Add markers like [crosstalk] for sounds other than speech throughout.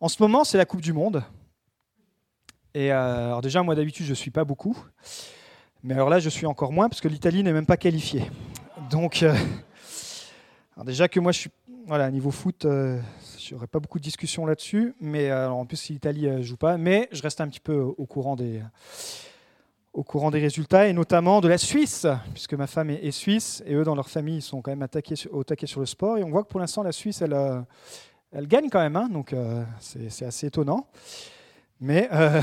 En ce moment, c'est la Coupe du Monde. Et euh, alors déjà, moi d'habitude, je ne suis pas beaucoup. Mais alors là, je suis encore moins parce que l'Italie n'est même pas qualifiée. Donc, euh, déjà que moi, je suis voilà, niveau foot, euh, je n'aurai pas beaucoup de discussions là-dessus. Mais alors, en plus, l'Italie ne joue pas, mais je reste un petit peu au courant des au courant des résultats, et notamment de la Suisse, puisque ma femme est, suisse, et eux, dans leur famille, ils sont quand même attaqués, au taquet sur le sport. Et on voit que pour l'instant, la Suisse, elle, elle gagne quand même, hein, donc euh, c'est assez étonnant. Mais euh,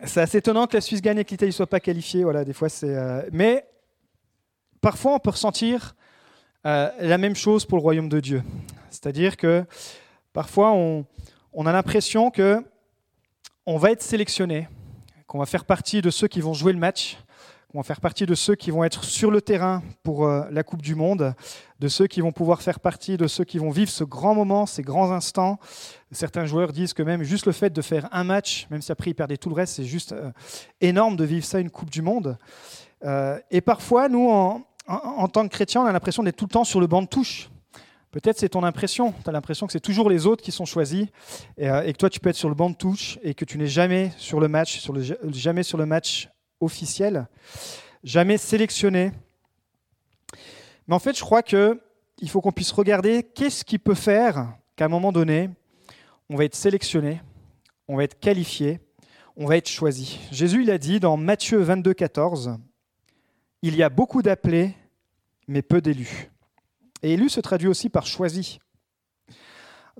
[laughs] c'est assez étonnant que la Suisse gagne et que l'Italie ne soit pas qualifiée. Voilà, des fois, c'est. Euh, mais parfois, on peut ressentir la même chose pour le royaume de Dieu. C'est-à-dire que parfois, on, on a l'impression que on va être sélectionné, qu'on va faire partie de ceux qui vont jouer le match, va faire partie de ceux qui vont être sur le terrain pour euh, la Coupe du Monde, de ceux qui vont pouvoir faire partie de ceux qui vont vivre ce grand moment, ces grands instants. Certains joueurs disent que même juste le fait de faire un match, même si après ils perdaient tout le reste, c'est juste euh, énorme de vivre ça, une Coupe du Monde. Euh, et parfois, nous, en tant que chrétiens, on a l'impression d'être tout le temps sur le banc de touche. Peut-être c'est ton impression. Tu as l'impression que c'est toujours les autres qui sont choisis et, que toi tu peux être sur le banc de touche et que tu n'es jamais sur le match, jamais sur le match officiel, jamais sélectionné. Mais en fait, je crois que il faut qu'on puisse regarder qu'est-ce qui peut faire qu'à un moment donné, on va être sélectionné, on va être qualifié, on va être choisi. Jésus il a dit dans Matthieu 22, 14, il y a beaucoup d'appelés, mais peu d'élus. Et élu se traduit aussi par choisi.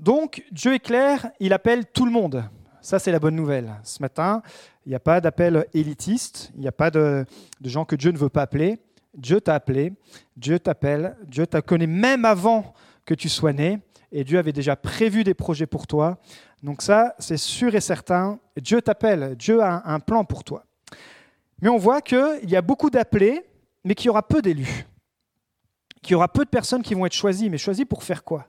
Donc Dieu est clair, il appelle tout le monde. Ça, c'est la bonne nouvelle. Ce matin, il n'y a pas d'appel élitiste, il n'y a pas de, gens que Dieu ne veut pas appeler. Dieu t'a appelé, Dieu t'appelle, Dieu t'a connu même avant que tu sois né, et Dieu avait déjà prévu des projets pour toi. Donc ça, c'est sûr et certain, Dieu t'appelle, Dieu a un plan pour toi. Mais on voit qu'il y a beaucoup d'appelés, mais qu'il y aura peu d'élus qu'il y aura peu de personnes qui vont être choisies, mais choisies pour faire quoi?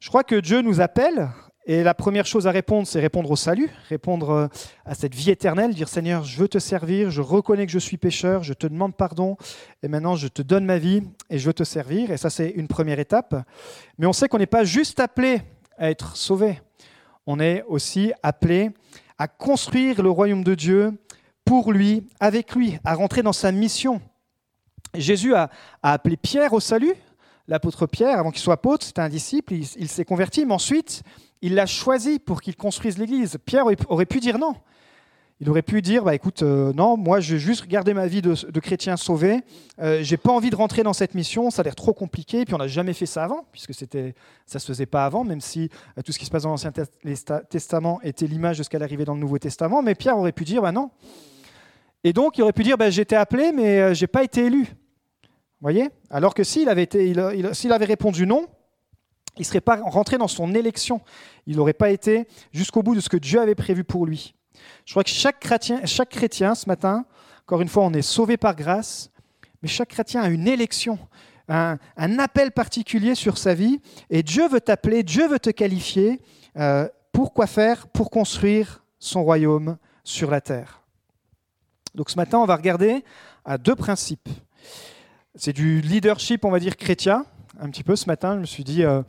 Je crois que Dieu nous appelle, et la première chose à répondre, c'est répondre au salut, répondre euh, à cette vie éternelle, dire Seigneur, je veux te servir, je reconnais que je suis pécheur, je te demande pardon, et maintenant je te donne ma vie et je veux te servir. Et ça, c'est une première étape. Mais on sait qu'on n'est pas juste appelé à être sauvé, on est aussi appelé à construire le royaume de Dieu pour lui, avec lui, à rentrer dans sa mission. Jésus a, appelé Pierre au salut. L'apôtre Pierre, avant qu'il soit apôtre, c'était un disciple, il, s'est converti, mais ensuite, il l'a choisi pour qu'il construise l'Église. Pierre aurait pu dire non. Il aurait pu dire, bah, écoute, euh, non, moi je vais juste garder ma vie de, chrétien sauvé, euh, j'ai pas envie de rentrer dans cette mission, ça a l'air trop compliqué, puis on n'a jamais fait ça avant, puisque c'était, ça se faisait pas avant, même si euh, tout ce qui se passe dans l'Ancien Testament était l'image de ce qu'elle arrivait dans le Nouveau Testament, mais Pierre aurait pu dire, bah non. Et donc il aurait pu dire, bah, j'étais appelé, mais j'ai pas été élu voyez? Alors que s'il avait, avait répondu non, il ne serait pas rentré dans son élection. Il n'aurait pas été jusqu'au bout de ce que Dieu avait prévu pour lui. Je crois que chaque chrétien, chaque chrétien ce matin, encore une fois, on est sauvé par grâce, mais chaque chrétien a une élection, un, appel particulier sur sa vie, et Dieu veut t'appeler, Dieu veut te qualifier. Euh, pour quoi faire Pour construire son royaume sur la terre. Donc ce matin, on va regarder à deux principes. C'est du leadership, on va dire, chrétien. Un petit peu ce matin, je me suis dit, euh,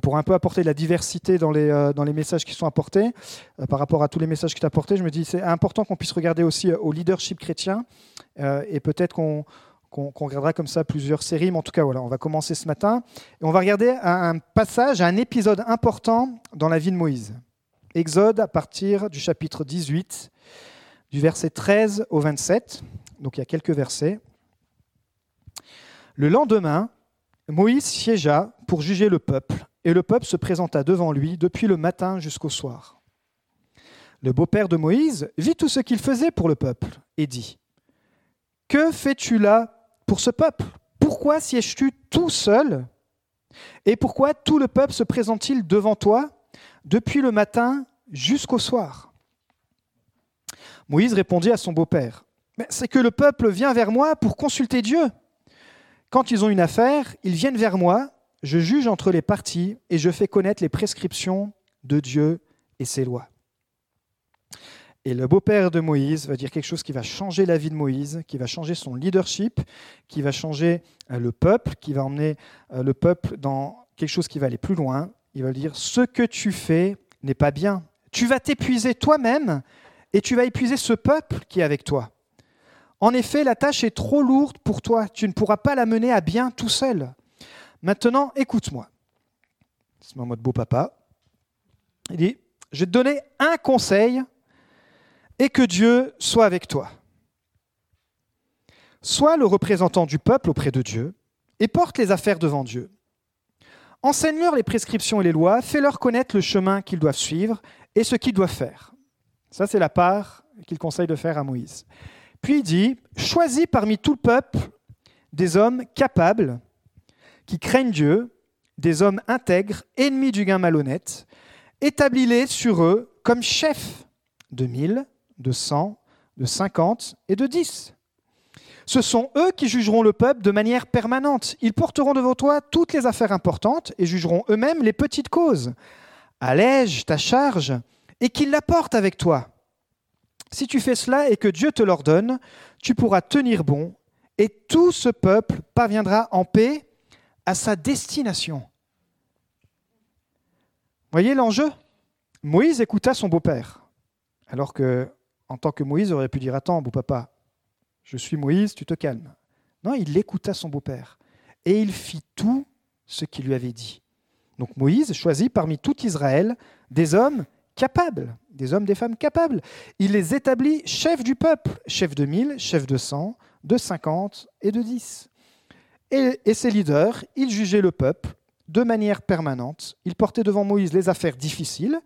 pour un peu apporter de la diversité dans les, euh, dans les messages qui sont apportés, euh, par rapport à tous les messages qui sont apportés, je me dis c'est important qu'on puisse regarder aussi au leadership chrétien. et peut-être qu'on regardera comme ça plusieurs séries. Mais en tout cas, voilà, on va commencer ce matin. Et on va regarder un, passage, un épisode important dans la vie de Moïse. Exode à partir du chapitre 18, du verset 13 au 27. Donc il y a quelques versets. Le lendemain, Moïse siégea pour juger le peuple, et le peuple se présenta devant lui depuis le matin jusqu'au soir. Le beau-père de Moïse vit tout ce qu'il faisait pour le peuple et dit Que fais-tu là pour ce peuple? Pourquoi sièges-tu tout seul? Et pourquoi tout le peuple se présente-t-il devant toi depuis le matin jusqu'au soir? Moïse répondit à son beau-père C'est que le peuple vient vers moi pour consulter Dieu. Quand ils ont une affaire, ils viennent vers moi, je juge entre les parties et je fais connaître les prescriptions de Dieu et ses lois. Et le beau-père de Moïse va dire quelque chose qui va changer la vie de Moïse, qui va changer son leadership, qui va changer euh, le peuple, qui va emmener euh, le peuple dans quelque chose qui va aller plus loin. Il va dire, ce que tu fais n'est pas bien. Tu vas t'épuiser toi-même et tu vas épuiser ce peuple qui est avec toi. En effet, la tâche est trop lourde pour toi. Tu ne pourras pas la mener à bien tout seul. Maintenant, écoute-moi. C'est mon mode beau papa. Il dit, je vais te donner un conseil et que Dieu soit avec toi. Sois le représentant du peuple auprès de Dieu et porte les affaires devant Dieu. Enseigne-leur les prescriptions et les lois, fais-leur connaître le chemin qu'ils doivent suivre et ce qu'ils doivent faire. Ça, c'est la part qu'il conseille de faire à Moïse. Puis dit, choisis parmi tout le peuple des hommes capables, qui craignent Dieu, des hommes intègres, ennemis du gain malhonnête, établis-les sur eux comme chefs de mille, de cent, de cinquante et de dix. Ce sont eux qui jugeront le peuple de manière permanente. Ils porteront devant toi toutes les affaires importantes et jugeront eux-mêmes les petites causes. Allège ta charge et qu'ils la portent avec toi. Si tu fais cela et que Dieu te l'ordonne, tu pourras tenir bon et tout ce peuple parviendra en paix à sa destination. Voyez l'enjeu? Moïse écouta son beau-père, alors que, en tant que Moïse, aurait pu dire Attends, beau papa, je suis Moïse, tu te calmes. Non, il écouta son beau-père et il fit tout ce qu'il lui avait dit. Donc Moïse choisit parmi tout Israël des hommes capables, des hommes, des femmes capables. Il les établit chefs du peuple, chefs de mille, chefs de cent, de cinquante et de dix. Et, et ces leaders, ils jugeaient le peuple de manière permanente. Ils portaient devant Moïse les affaires difficiles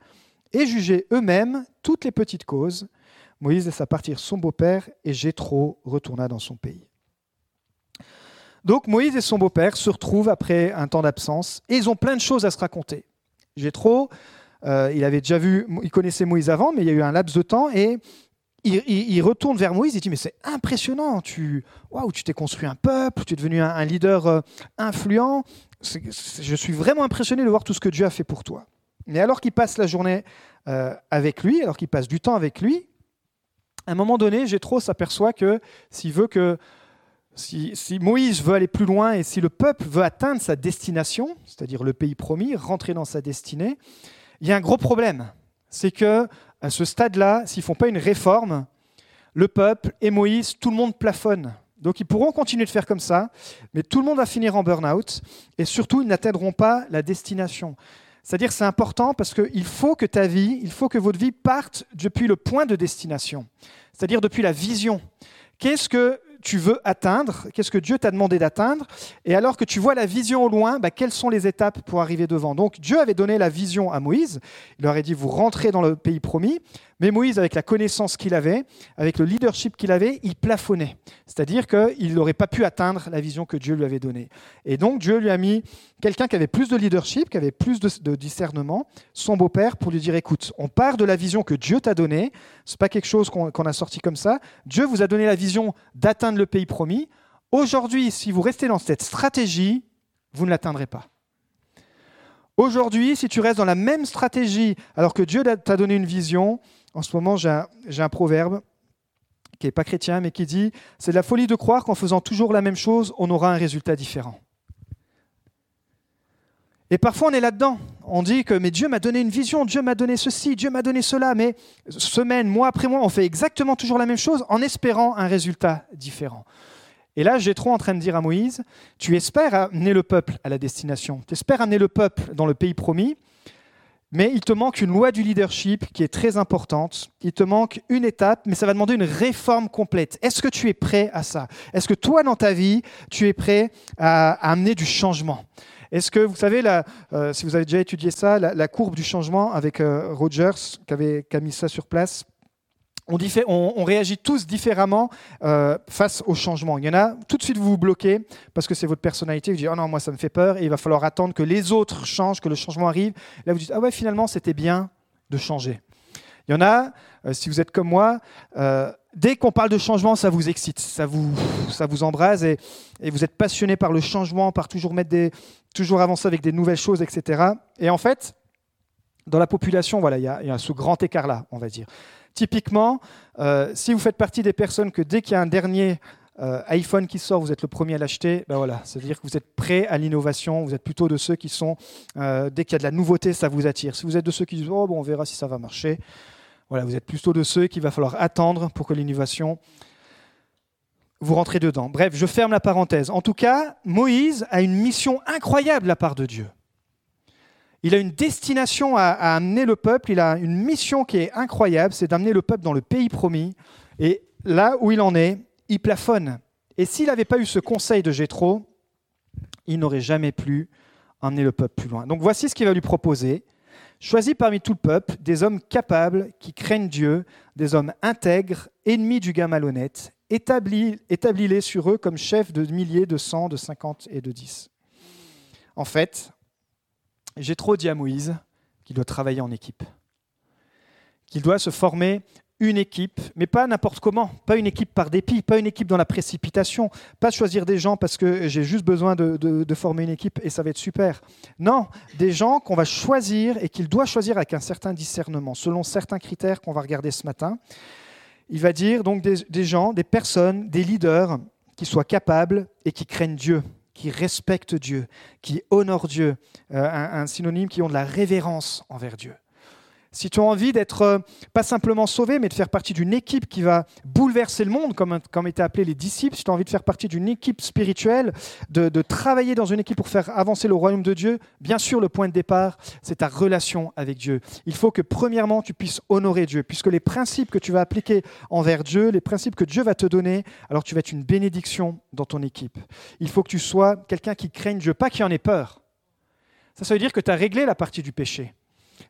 et jugeaient eux-mêmes toutes les petites causes Moïse laissa partir son beau-père et Jéthro retourna dans son pays. Donc Moïse et son beau-père se retrouvent après un temps d'absence et ils ont plein de choses à se raconter. Jéthro, euh, il avait déjà vu, il connaissait Moïse avant, mais il y a eu un laps de temps et il, retourne vers Moïse et dit mais c'est impressionnant, tu waouh, tu t'es construit un peuple, tu es devenu un, leader euh, influent. je suis vraiment impressionné de voir tout ce que Dieu a fait pour toi. Mais alors qu'il passe la journée euh, avec lui, alors qu'il passe du temps avec lui, à un moment donné, Jétro s'aperçoit que s'il veut que si, Moïse veut aller plus loin et si le peuple veut atteindre sa destination, c'est-à-dire le pays promis, rentrer dans sa destinée, il y a un gros problème. C'est que à ce stade-là, s'ils font pas une réforme, le peuple et Moïse, tout le monde plafonne. Donc ils pourront continuer de faire comme ça, mais tout le monde va finir en burn-out et surtout ils n'atteindront pas la destination. C'est-à-dire c'est important parce qu'il faut que ta vie, il faut que votre vie parte depuis le point de destination, c'est-à-dire depuis la vision. Qu'est-ce que tu veux atteindre, qu'est-ce que Dieu t'a demandé d'atteindre, et alors que tu vois la vision au loin, bah, quelles sont les étapes pour arriver devant? Donc Dieu avait donné la vision à Moïse, il leur a dit, vous rentrez dans le pays promis, mais Moïse, avec la connaissance qu'il avait, avec le leadership qu'il avait, il plafonnait. C'est-à-dire qu'il n'aurait pas pu atteindre la vision que Dieu lui avait donnée. Et donc Dieu lui a mis quelqu'un qui avait plus de leadership, qui avait plus de, discernement, son beau-père, pour lui dire, écoute, on part de la vision que Dieu t'a donnée, ce n'est pas quelque chose qu'on a sorti comme ça, Dieu vous a donné la vision d'atteindre le pays promis. Aujourd'hui, si vous restez dans cette stratégie, vous ne l'atteindrez pas. Aujourd'hui, si tu restes dans la même stratégie alors que Dieu t'a donné une vision, en ce moment j'ai un, proverbe qui n'est pas chrétien mais qui dit, c'est de la folie de croire qu'en faisant toujours la même chose, on aura un résultat différent. Et parfois on est là-dedans. On dit que mais Dieu m'a donné une vision, Dieu m'a donné ceci, Dieu m'a donné cela, mais semaine, mois après mois, on fait exactement toujours la même chose en espérant un résultat différent. Et là, j'ai trop en train de dire à Moïse, tu espères amener le peuple à la destination, tu espères amener le peuple dans le pays promis, mais il te manque une loi du leadership qui est très importante. Il te manque une étape, mais ça va demander une réforme complète. Est-ce que tu es prêt à ça? Est-ce que toi, dans ta vie, tu es prêt à amener du changement? Est-ce que vous savez, euh, si vous avez déjà étudié ça, la, courbe du changement avec euh, Rogers, qui, avait, qui a mis ça sur place, on, réagit tous différemment euh, face au changement. Il y en a, tout de suite, vous vous bloquez parce que c'est votre personnalité. Vous dites, oh non, moi, ça me fait peur et il va falloir attendre que les autres changent, que le changement arrive. Là, vous dites, ah ouais, finalement, c'était bien de changer. Il y en a, si vous êtes comme moi, dès qu'on parle de changement, ça vous excite, ça vous, ça vous embrase et, vous êtes passionné par le changement, par toujours, mettre des, toujours avancer avec des nouvelles choses, etc. Et en fait, dans la population, voilà, il y, a, ce grand écart-là, on va dire. Typiquement, euh, si vous faites partie des personnes que dès qu'il y a un dernier euh, iPhone qui sort, vous êtes le premier à l'acheter, ben voilà, c'est-à-dire que vous êtes prêt à l'innovation, vous êtes plutôt de ceux qui sont, euh, dès qu'il y a de la nouveauté, ça vous attire. Si vous êtes de ceux qui disent, oh bon, on verra si ça va marcher, voilà, vous êtes plutôt de ceux qu'il va falloir attendre pour que l'innovation vous rentrez dedans. Bref, je ferme la parenthèse. En tout cas, Moïse a une mission incroyable de la part de Dieu. Il a une destination à, amener le peuple, il a une mission qui est incroyable, c'est d'amener le peuple dans le pays promis. Et là où il en est, il plafonne. Et s'il n'avait pas eu ce conseil de Jéthro, il n'aurait jamais pu emmener le peuple plus loin. Donc voici ce qu'il va lui proposer. Choisis parmi tout le peuple des hommes capables, qui craignent Dieu, des hommes intègres, ennemis du gain malhonnête. Établis-les sur eux comme chefs de milliers, de cent, de cinquante et de dix. En fait, j'ai trop dit à Moïse qu'il doit travailler en équipe, qu'il doit se former une équipe, mais pas n'importe comment, pas une équipe par dépit, pas une équipe dans la précipitation, pas choisir des gens parce que j'ai juste besoin de, former une équipe et ça va être super. Non, des gens qu'on va choisir et qu'il doit choisir avec un certain discernement, selon certains critères qu'on va regarder ce matin. Il va dire donc des gens, des personnes, des leaders qui soient capables et qui craignent Dieu qui respectent Dieu, qui honorent Dieu, euh, un, synonyme qui ont de la révérence envers Dieu. Si tu as envie d'être euh, pas simplement sauvé, mais de faire partie d'une équipe qui va bouleverser le monde, comme, étaient appelés les disciples, si tu as envie de faire partie d'une équipe spirituelle, de, de, travailler dans une équipe pour faire avancer le royaume de Dieu, bien sûr, le point de départ, c'est ta relation avec Dieu. Il faut que, premièrement, tu puisses honorer Dieu, puisque les principes que tu vas appliquer envers Dieu, les principes que Dieu va te donner, alors tu vas être une bénédiction dans ton équipe. Il faut que tu sois quelqu'un qui craigne Dieu, pas qui en ait peur. Ça, ça veut dire que tu as réglé la partie du péché.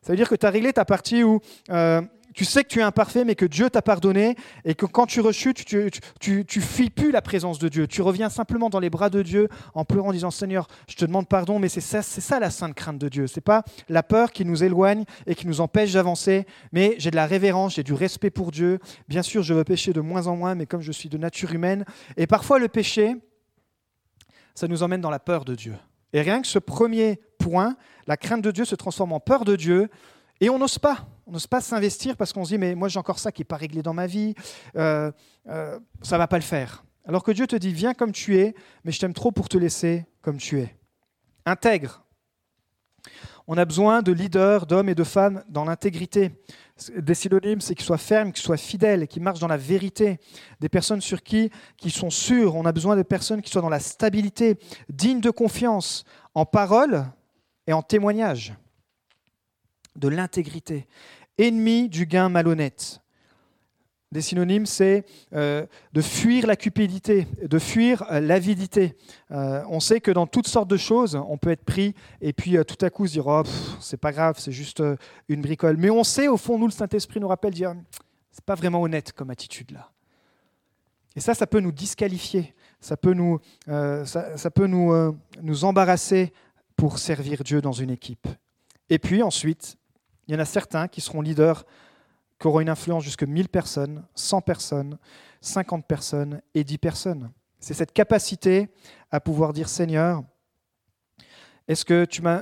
Ça veut dire que tu as réglé ta partie où euh, tu sais que tu es imparfait, mais que Dieu t'a pardonné, et que quand tu rechutes, tu, tu, tu, plus la présence de Dieu. Tu reviens simplement dans les bras de Dieu en pleurant, en disant Seigneur, je te demande pardon, mais c'est ça, c'est ça la sainte crainte de Dieu. C'est pas la peur qui nous éloigne et qui nous empêche d'avancer, mais j'ai de la révérence, j'ai du respect pour Dieu. Bien sûr, je veux pécher de moins en moins, mais comme je suis de nature humaine, et parfois le péché, ça nous emmène dans la peur de Dieu. Et rien que ce premier point, la crainte de Dieu se transforme en peur de Dieu, et on n'ose pas. On n'ose pas s'investir parce qu'on se dit, mais moi j'ai encore ça qui n'est pas réglé dans ma vie, euh, euh, ça ne va pas le faire. Alors que Dieu te dit, viens comme tu es, mais je t'aime trop pour te laisser comme tu es. Intègre. On a besoin de leaders, d'hommes et de femmes dans l'intégrité. Des synonymes, c'est qu'ils soient fermes, qu'ils soient fidèles, qu'ils marchent dans la vérité. Des personnes sur qui, qui sont sûres. On a besoin de personnes qui soient dans la stabilité, dignes de confiance, en parole et en témoignage. De l'intégrité. Ennemi du gain malhonnête. Des synonymes, c'est euh, de fuir la cupidité, de fuir euh, l'avidité. Euh, on sait que dans toutes sortes de choses, on peut être pris et puis tout à coup se dire oh, c'est pas grave, c'est juste une bricole. Mais on sait, au fond, nous, le Saint-Esprit nous rappelle dire c'est pas vraiment honnête comme attitude là. Et ça, ça peut nous disqualifier, ça peut nous, ça, peut nous, nous embarrasser pour servir Dieu dans une équipe. Et puis ensuite, il y en a certains qui seront leaders qui auront une influence jusqu'à 1000 personnes, 100 personnes, 50 personnes et 10 personnes. C'est cette capacité à pouvoir dire Seigneur, est-ce que tu m'as,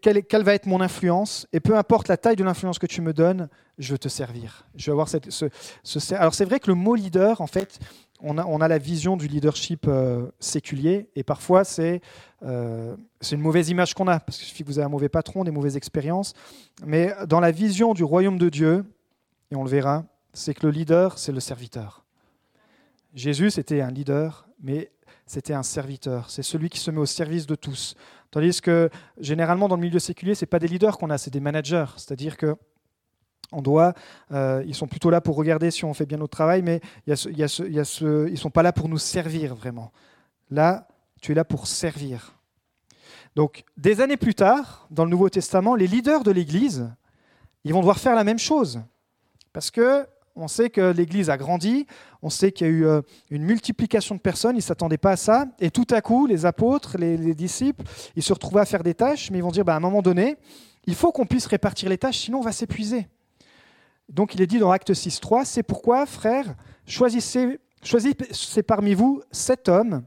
quelle, quelle, va être mon influence? Et peu importe la taille de l'influence que tu me donnes, je veux te servir. Je vais avoir cette, ce, Alors c'est vrai que le mot leader, en fait, on a, la vision du leadership euh, séculier, et parfois c'est euh, c'est une mauvaise image qu'on a, parce qu'il suffit que vous avez un mauvais patron, des mauvaises expériences. Mais dans la vision du royaume de Dieu, et on le verra, c'est que le leader, c'est le serviteur. Jésus, c'était un leader, mais c'était un serviteur. C'est celui qui se met au service de tous. Tandis que généralement, dans le milieu séculier, ce pas des leaders qu'on a, c'est des managers. C'est-à-dire que euh, ils sont plutôt là pour regarder si on fait bien notre travail, mais ils ne sont pas là pour nous servir vraiment. Là, tu es là pour servir. Donc, des années plus tard, dans le Nouveau Testament, les leaders de l'Église, ils vont devoir faire la même chose. Parce que on sait que l'Église a grandi, on sait qu'il y a eu euh, une multiplication de personnes, ils ne s'attendaient pas à ça, et tout à coup, les apôtres, les, disciples, ils se retrouvaient à faire des tâches, mais ils vont dire, bah, à un moment donné, il faut qu'on puisse répartir les tâches, sinon on va s'épuiser. Donc il est dit dans Acte 6.3, c'est pourquoi, frères, choisissez, choisissez parmi vous sept hommes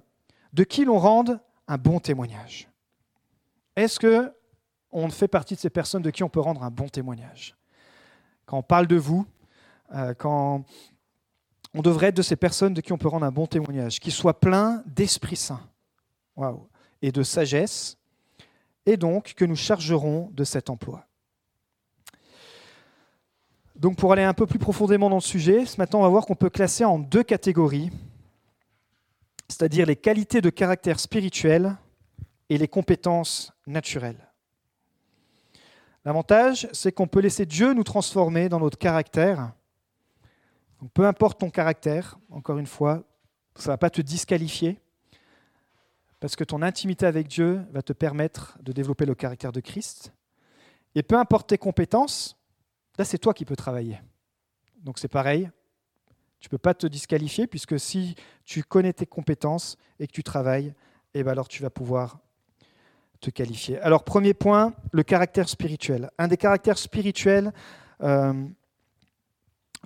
de qui l'on rende un bon témoignage. Est-ce que on fait partie de ces personnes de qui on peut rendre un bon témoignage? Quand on parle de vous, euh, quand on devrait être de ces personnes de qui on peut rendre un bon témoignage, qui soient pleins d'Esprit Saint et de sagesse, et donc que nous chargerons de cet emploi. Donc pour aller un peu plus profondément dans le sujet, ce matin on va voir qu'on peut classer en deux catégories, c'est-à-dire les qualités de caractère spirituel et les compétences naturelles. L'avantage, c'est qu'on peut laisser Dieu nous transformer dans notre caractère. peu importe ton caractère, encore une fois, ça ne va pas te disqualifier, parce que ton intimité avec Dieu va te permettre de développer le caractère de Christ. Et peu importe tes compétences, là c'est toi qui peux travailler. Donc c'est pareil, tu ne peux pas te disqualifier, puisque si tu connais tes compétences et que tu travailles, eh ben alors tu vas pouvoir te qualifier. Alors premier point, le caractère spirituel. Un des caractères spirituels euh,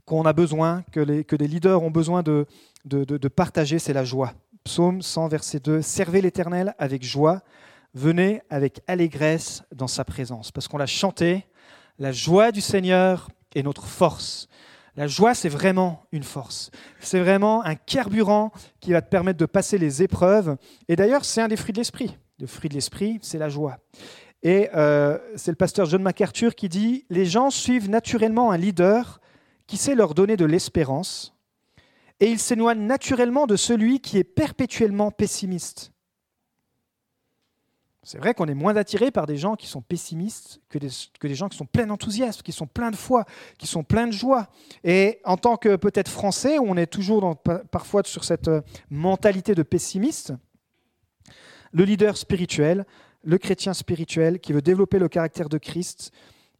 qu'on a besoin, que les, que leaders ont besoin de, de partager, c'est la joie. Psaume 100, verset 2. Servez l'Éternel avec joie, venez avec allégresse dans sa présence. Parce qu'on l'a chanté, la joie du Seigneur est notre force. La joie, c'est vraiment une force. C'est vraiment un carburant qui va te permettre de passer les épreuves. Et d'ailleurs, c'est un des fruits de l'esprit. Le fruit de l'esprit, c'est la joie. Et euh, c'est le pasteur John MacArthur qui dit Les gens suivent naturellement un leader qui sait leur donner de l'espérance et il s'éloigne naturellement de celui qui est perpétuellement pessimiste. C'est vrai qu'on est moins attiré par des gens qui sont pessimistes que des, que des gens qui sont pleins d'enthousiasme, qui sont pleins de foi, qui sont pleins de joie. Et en tant que peut-être français, où on est toujours parfois sur cette euh, mentalité de pessimiste, le leader spirituel, le chrétien spirituel qui veut développer le caractère de Christ,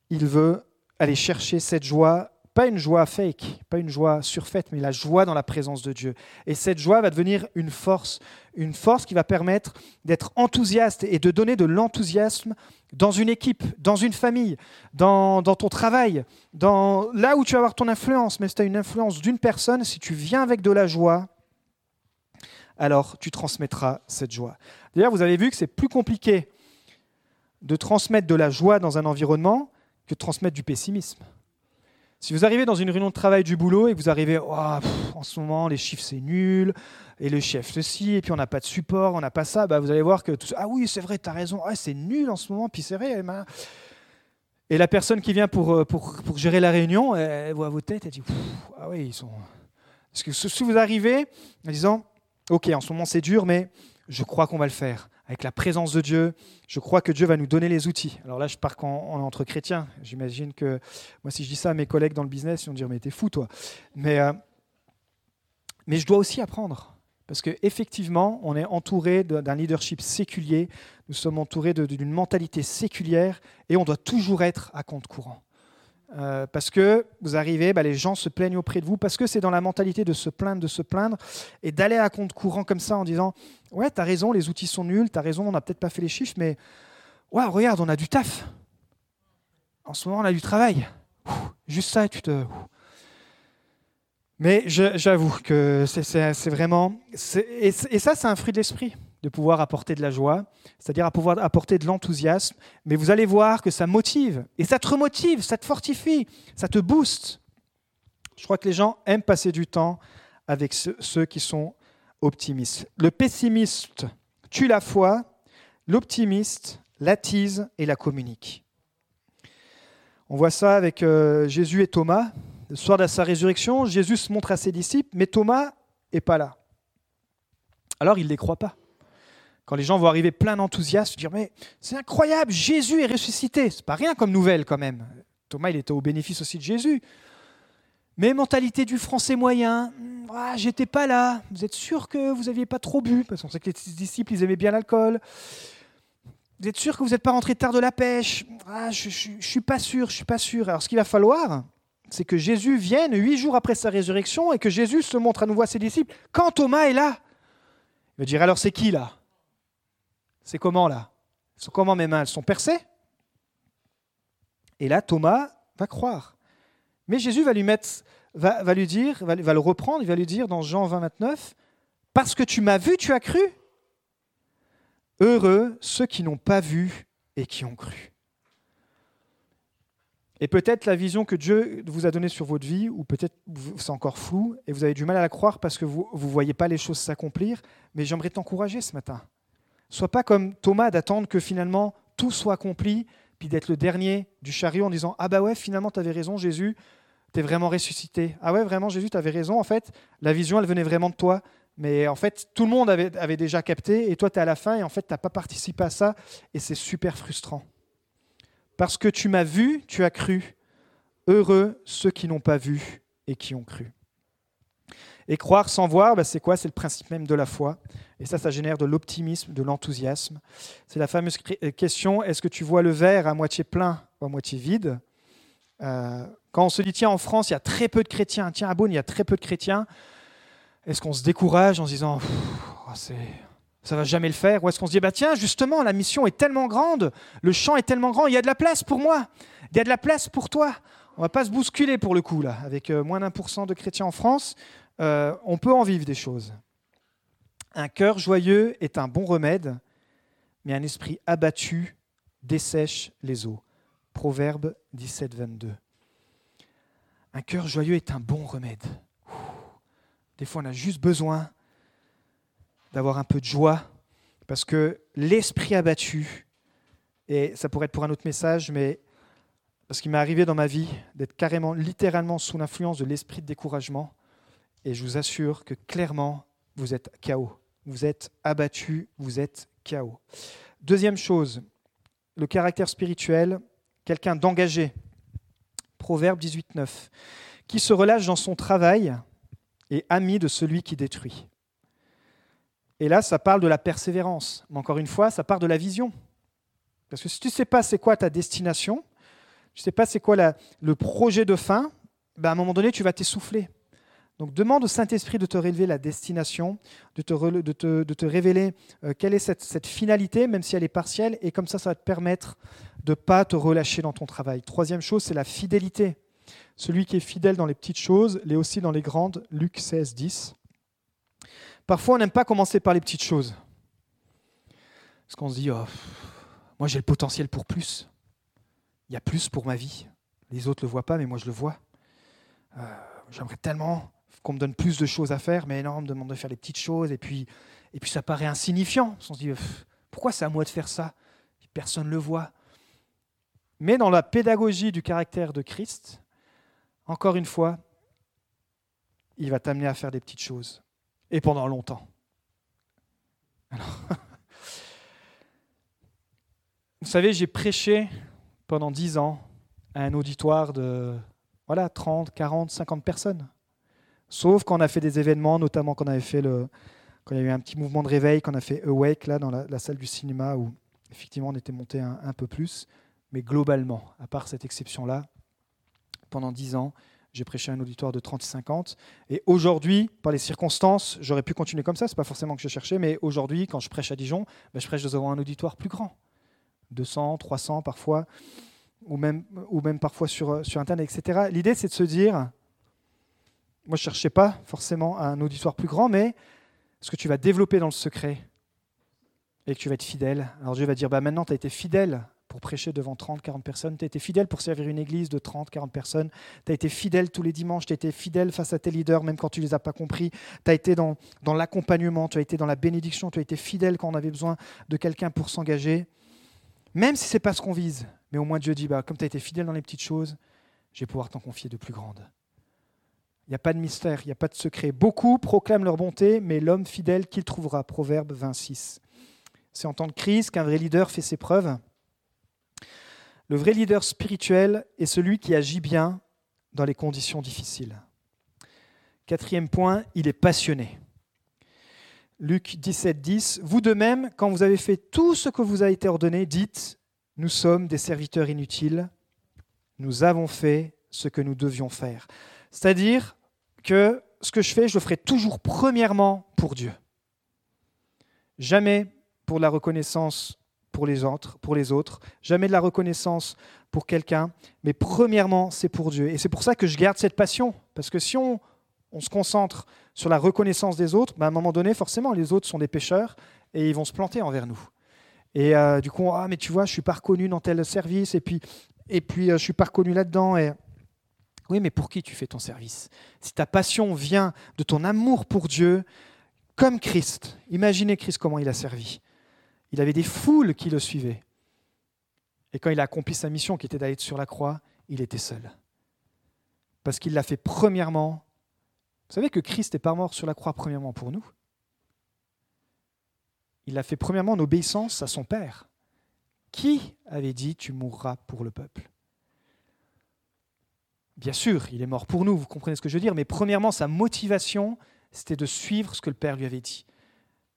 il veut aller chercher cette joie pas une joie fake, pas une joie surfaite, mais la joie dans la présence de Dieu. Et cette joie va devenir une force, une force qui va permettre d'être enthousiaste et de donner de l'enthousiasme dans une équipe, dans une famille, dans, ton travail, dans là où tu vas avoir ton influence. Mais si tu as une influence d'une personne, si tu viens avec de la joie, alors tu transmettras cette joie. D'ailleurs, vous avez vu que c'est plus compliqué de transmettre de la joie dans un environnement que de transmettre du pessimisme. Si vous arrivez dans une réunion de travail du boulot et que vous arrivez, oh, en ce moment, les chiffres, c'est nul, et le chef, ceci, et puis on n'a pas de support, on n'a pas ça, bah, vous allez voir que, ah oui, c'est vrai, tu as raison, ah, c'est nul en ce moment, puis c'est vrai. Et la personne qui vient pour, euh, pour, pour, gérer la réunion, elle voit vos têtes, elle dit, ah oui, ils sont... Parce que si vous arrivez en disant, ok, en ce moment c'est dur, mais je crois qu'on va le faire avec la présence de Dieu. Je crois que Dieu va nous donner les outils. Alors là, je pars quand entre chrétiens. J'imagine que moi, si je dis ça à mes collègues dans le business, ils vont dire mais t'es fou toi. Mais euh, mais je dois aussi apprendre parce qu'effectivement, on est entouré d'un leadership séculier. Nous sommes entourés d'une mentalité séculière et on doit toujours être à compte courant. Euh, parce que vous arrivez, bah, les gens se plaignent auprès de vous, parce que c'est dans la mentalité de se plaindre, de se plaindre, et d'aller à compte courant comme ça en disant Ouais, t'as raison, les outils sont nuls, t'as raison, on n'a peut-être pas fait les chiffres, mais ouais, regarde, on a du taf. En ce moment, on a du travail. juste ça, tu te. Mais j'avoue que c'est vraiment. Et, et ça, c'est un fruit de l'esprit de pouvoir apporter de la joie, c'est-à-dire à pouvoir apporter de l'enthousiasme. Mais vous allez voir que ça motive, et ça te remotive, ça te fortifie, ça te booste. Je crois que les gens aiment passer du temps avec ceux qui sont optimistes. Le pessimiste tue la foi, l'optimiste l'attise et la communique. On voit ça avec euh, Jésus et Thomas. Le soir de sa résurrection, Jésus se montre à ses disciples, mais Thomas n'est pas là. Alors il ne les croit pas. Quand les gens vont arriver plein d'enthousiasme, dire mais c'est incroyable, Jésus est ressuscité. C'est pas rien comme nouvelle quand même. Thomas, il était au bénéfice aussi de Jésus. Mais mentalité du français moyen, ah, j'étais pas là. Vous êtes sûr que vous n'aviez pas trop bu? Parce qu'on sait que les disciples, ils aimaient bien l'alcool. Vous êtes sûr que vous n'êtes pas rentré tard de la pêche? Ah, Je ne suis pas sûr, je suis pas sûr. Alors ce qu'il va falloir, c'est que Jésus vienne huit jours après sa résurrection et que Jésus se montre à nouveau à ses disciples quand Thomas est là. Il va dire alors c'est qui là? C'est comment là? Comment mes mains? Elles sont percées? Et là, Thomas va croire. Mais Jésus va lui mettre, va, lui dire, va, le reprendre, il va lui dire dans Jean 20, 29, Parce que tu m'as vu, tu as cru? Heureux ceux qui n'ont pas vu et qui ont cru. Et peut-être la vision que Dieu vous a donnée sur votre vie, ou peut-être c'est encore flou, et vous avez du mal à la croire parce que vous ne voyez pas les choses s'accomplir, mais j'aimerais t'encourager ce matin. Sois pas comme Thomas d'attendre que finalement tout soit accompli, puis d'être le dernier du chariot en disant Ah bah ouais, finalement tu avais raison Jésus, tu es vraiment ressuscité. Ah ouais, vraiment Jésus, tu avais raison, en fait, la vision elle venait vraiment de toi. Mais en fait, tout le monde avait, avait déjà capté, et toi tu es à la fin, et en fait tu n'as pas participé à ça, et c'est super frustrant. Parce que tu m'as vu, tu as cru. Heureux ceux qui n'ont pas vu et qui ont cru. Et croire sans voir, bah, c'est quoi? C'est le principe même de la foi. Et ça, ça génère de l'optimisme, de l'enthousiasme. C'est la fameuse euh, question, est-ce que tu vois le verre à moitié plein ou à moitié vide? Euh, Quand on se dit, tiens, en France, il y a très peu de chrétiens, tiens, à Beaune, il y a très peu de chrétiens, est-ce qu'on se décourage en se disant, oh, c'est ça va jamais le faire? Ou est-ce qu'on se dit, bah tiens, justement, la mission est tellement grande, le champ est tellement grand, il y a de la place pour moi, il y a de la place pour toi. On va pas se bousculer pour le coup, là. Avec euh, moins d'un pour cent de chrétiens en France, euh, on peut en vivre des choses. Un cœur joyeux est un bon remède, mais un esprit abattu dessèche les eaux. Proverbe 17, 22. Un cœur joyeux est un bon remède. Des fois, on a juste besoin d'avoir un peu de joie, parce que l'esprit abattu, et ça pourrait être pour un autre message, mais parce qu'il m'est arrivé dans ma vie d'être carrément, littéralement sous l'influence de l'esprit de découragement, et je vous assure que clairement, vous êtes chaos. Vous êtes abattu, vous êtes chaos. Deuxième chose, le caractère spirituel, quelqu'un d'engagé. Proverbe 18.9. Qui se relâche dans son travail et ami de celui qui détruit. Et là, ça parle de la persévérance. Mais encore une fois, ça part de la vision. Parce que si tu ne sais pas c'est quoi ta destination, tu ne sais pas c'est quoi le projet de fin, ben à un moment donné, tu vas t'essouffler. Donc demande au Saint-Esprit de te révéler la destination, de te, de te, révéler euh, quelle est cette, finalité, même si elle est partielle, et comme ça, ça va te permettre de ne pas te relâcher dans ton travail. Troisième chose, c'est la fidélité. Celui qui est fidèle dans les petites choses l'est aussi dans les grandes. Luc 16, 10. Parfois, on n'aime pas commencer par les petites choses. Parce qu'on se dit, oh, moi j'ai le potentiel pour plus. Il y a plus pour ma vie. Les autres ne le voient pas, mais moi je le vois. Euh, j'aimerais tellement qu'on me donne plus de choses à faire, mais non, on me demande de faire les petites choses, et puis, ça paraît insignifiant. On se dit, pourquoi c'est à moi de faire ça? Personne ne le voit. Mais dans la pédagogie du caractère de Christ, encore une fois, il va t'amener à faire des petites choses et pendant longtemps. [laughs] vous savez, j'ai prêché pendant dix ans à un auditoire de voilà, 30, 40, 50 personnes. Sauf quand on a fait des événements, notamment quand on avait fait quand il y a eu un petit mouvement de réveil, quand on a fait Awake là dans la, salle du cinéma où effectivement on était monté un, peu plus. Mais globalement, à part cette exception-là, pendant dix ans, j'ai prêché un auditoire de 30-50. Et aujourd'hui, par les circonstances, j'aurais pu continuer comme ça. Ce n'est pas forcément que je cherchais, mais aujourd'hui, quand je prêche à Dijon, ben, je prêche devant un auditoire plus grand. 200, 300 parfois, ou même, ou même parfois sur, sur Internet, etc. L'idée, c'est de se dire, moi, je ne cherchais pas forcément un auditoire plus grand, mais ce que tu vas développer dans le secret et que tu vas être fidèle. Alors Dieu va dire, bah, maintenant, tu as été fidèle pour prêcher devant 30, 40 personnes. Tu as été fidèle pour servir une église de 30, 40 personnes. Tu as été fidèle tous les dimanches. Tu as été fidèle face à tes leaders, même quand tu ne les as pas compris. Tu as été dans, l'accompagnement. Tu as été dans la bénédiction. Tu as été fidèle quand on avait besoin de quelqu'un pour s'engager. Même si ce n'est pas ce qu'on vise. Mais au moins Dieu dit, bah, comme tu as été fidèle dans les petites choses, je vais pouvoir t'en confier de plus grandes. Il n'y a pas de mystère, il n'y a pas de secret. Beaucoup proclament leur bonté, mais l'homme fidèle, qu'il trouvera Proverbe 26. C'est en temps de crise qu'un vrai leader fait ses preuves. Le vrai leader spirituel est celui qui agit bien dans les conditions difficiles. Quatrième point, il est passionné. Luc 17, 10. Vous de même, quand vous avez fait tout ce que vous a été ordonné, dites Nous sommes des serviteurs inutiles, nous avons fait ce que nous devions faire. C'est-à-dire que ce que je fais, je le ferai toujours premièrement pour Dieu. Jamais pour la reconnaissance pour les autres, pour les autres, jamais de la reconnaissance pour quelqu'un, mais premièrement, c'est pour Dieu. Et c'est pour ça que je garde cette passion, parce que si on, se concentre sur la reconnaissance des autres, ben à un moment donné, forcément, les autres sont des pécheurs et ils vont se planter envers nous. Et euh, du coup, ah, mais tu vois, je suis pas reconnu dans tel service, et puis et puis je ne suis pas reconnu là-dedans. Et... Oui, mais pour qui tu fais ton service? Si ta passion vient de ton amour pour Dieu, comme Christ, imaginez Christ comment il a servi. Il avait des foules qui le suivaient. Et quand il a accompli sa mission, qui était d'aller sur la croix, il était seul. Parce qu'il l'a fait premièrement. Vous savez que Christ n'est pas mort sur la croix premièrement pour nous. Il l'a fait premièrement en obéissance à son Père. Qui avait dit tu mourras pour le peuple Bien sûr, il est mort pour nous, vous comprenez ce que je veux dire, mais premièrement, sa motivation, c'était de suivre ce que le Père lui avait dit.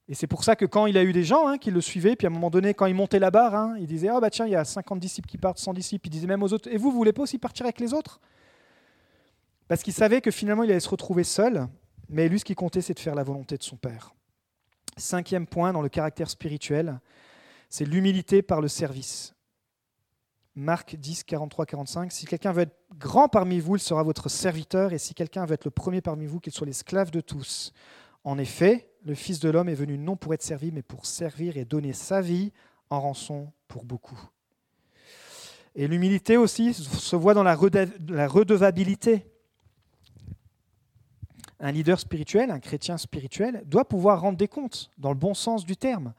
Et c'est pour ça que quand il a eu des gens hein, qui le suivaient, puis à un moment donné, quand il montait la barre, hein, il disait Ah bah tiens, il y a 50 disciples qui partent, 100 disciples. Il disait même aux autres Et vous, vous voulez pas aussi partir avec les autres? Parce qu'il savait que finalement, il allait se retrouver seul, mais lui, ce qui comptait, c'est de faire la volonté de son Père. Cinquième point dans le caractère spirituel, c'est l'humilité par le service. Marc 10, 43, 45. Si quelqu'un veut être grand parmi vous, il sera votre serviteur, et si quelqu'un veut être le premier parmi vous, qu'il soit l'esclave de tous. En effet, le Fils de l'homme est venu non pour être servi, mais pour servir et donner sa vie en rançon pour beaucoup. Et l'humilité aussi se voit dans la redevabilité. Un leader spirituel, un chrétien spirituel, doit pouvoir rendre des comptes, dans le bon sens du terme.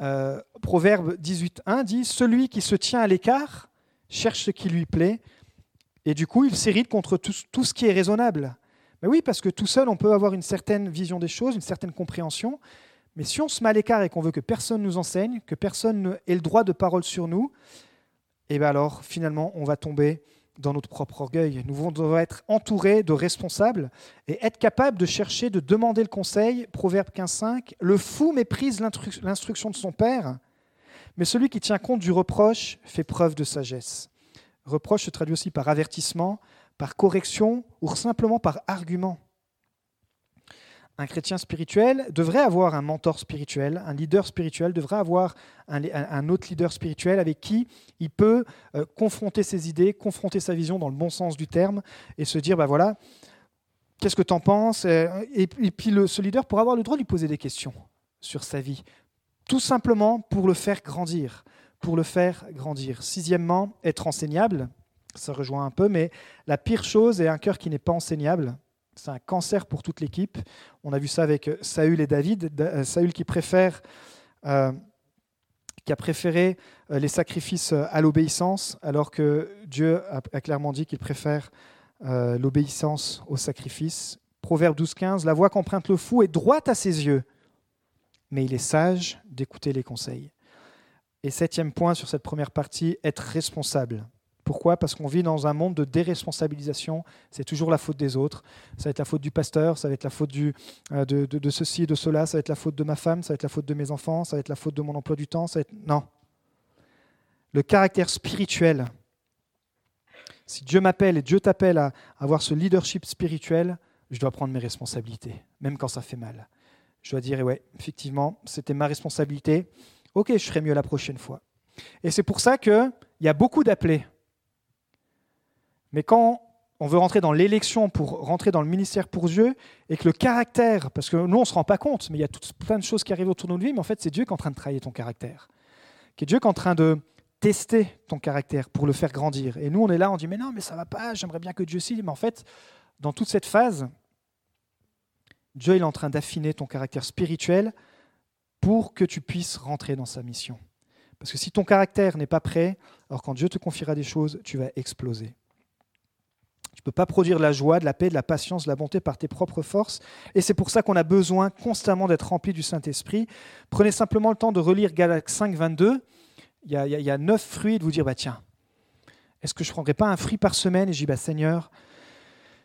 Euh, Proverbe 18.1 dit Celui qui se tient à l'écart cherche ce qui lui plaît, et du coup il s'irrite contre tout, ce qui est raisonnable. Mais oui, parce que tout seul, on peut avoir une certaine vision des choses, une certaine compréhension. Mais si on se met à l'écart et qu'on veut que personne nous enseigne, que personne ait le droit de parole sur nous, et eh bien alors, finalement, on va tomber dans notre propre orgueil. Nous devons être entourés de responsables et être capables de chercher, de demander le conseil. Proverbe 15.5, le fou méprise l'instruction de son père, mais celui qui tient compte du reproche fait preuve de sagesse. Reproche se traduit aussi par avertissement, par correction ou simplement par argument. Un chrétien spirituel devrait avoir un mentor spirituel, un leader spirituel devrait avoir un, autre leader spirituel avec qui il peut euh, confronter ses idées, confronter sa vision dans le bon sens du terme et se dire, bah voilà, qu'est-ce que tu en penses et, puis ce leader pourra avoir le droit de lui poser des questions sur sa vie, tout simplement pour le faire grandir, pour le faire grandir. Sixièmement, être enseignable ça rejoint un peu, mais la pire chose est un cœur qui n'est pas enseignable. C'est un cancer pour toute l'équipe. On a vu ça avec Saül et David. Euh, Saül qui préfère, euh, qui a préféré euh, les sacrifices à l'obéissance, alors que Dieu a, clairement dit qu'il préfère l'obéissance au sacrifice. Proverbe 12-15, la voix qu'emprunte le fou est droite à ses yeux, mais il est sage d'écouter les conseils. Et septième point sur cette première partie, être responsable. Pourquoi? Parce qu'on vit dans un monde de déresponsabilisation. C'est toujours la faute des autres. Ça va être la faute du pasteur, ça va être la faute euh, de, ceci et de cela, ça va être la faute de ma femme, ça va être la faute de mes enfants, ça va être la faute de mon emploi du temps. Ça va être... Non. Le caractère spirituel. Si Dieu m'appelle et Dieu t'appelle à avoir ce leadership spirituel, je dois prendre mes responsabilités, même quand ça fait mal. Je dois dire, ouais, effectivement, c'était ma responsabilité. Ok, je ferai mieux la prochaine fois. Et c'est pour ça qu'il y a beaucoup d'appelés mais quand on veut rentrer dans l'élection pour rentrer dans le ministère pour Dieu, et que le caractère, parce que nous on ne se rend pas compte, mais il y a tout, plein de choses qui arrivent autour de nous, mais en fait c'est Dieu qui est en train de travailler ton caractère. C'est Dieu qui est en train de tester ton caractère pour le faire grandir. Et nous on est là, on dit mais non, mais ça va pas, j'aimerais bien que Dieu s'y. Mais en fait, dans toute cette phase, Dieu est en train d'affiner ton caractère spirituel pour que tu puisses rentrer dans sa mission. Parce que si ton caractère n'est pas prêt, alors quand Dieu te confiera des choses, tu vas exploser. Tu ne peux pas produire de la joie, de la paix, de la patience, de la bonté par tes propres forces. Et c'est pour ça qu'on a besoin constamment d'être rempli du Saint-Esprit. Prenez simplement le temps de relire Galates 5, 22. Il y, a, neuf fruits et de vous dire, bah, tiens, est-ce que je ne prendrai pas un fruit par semaine? Et je dis, bah, Seigneur,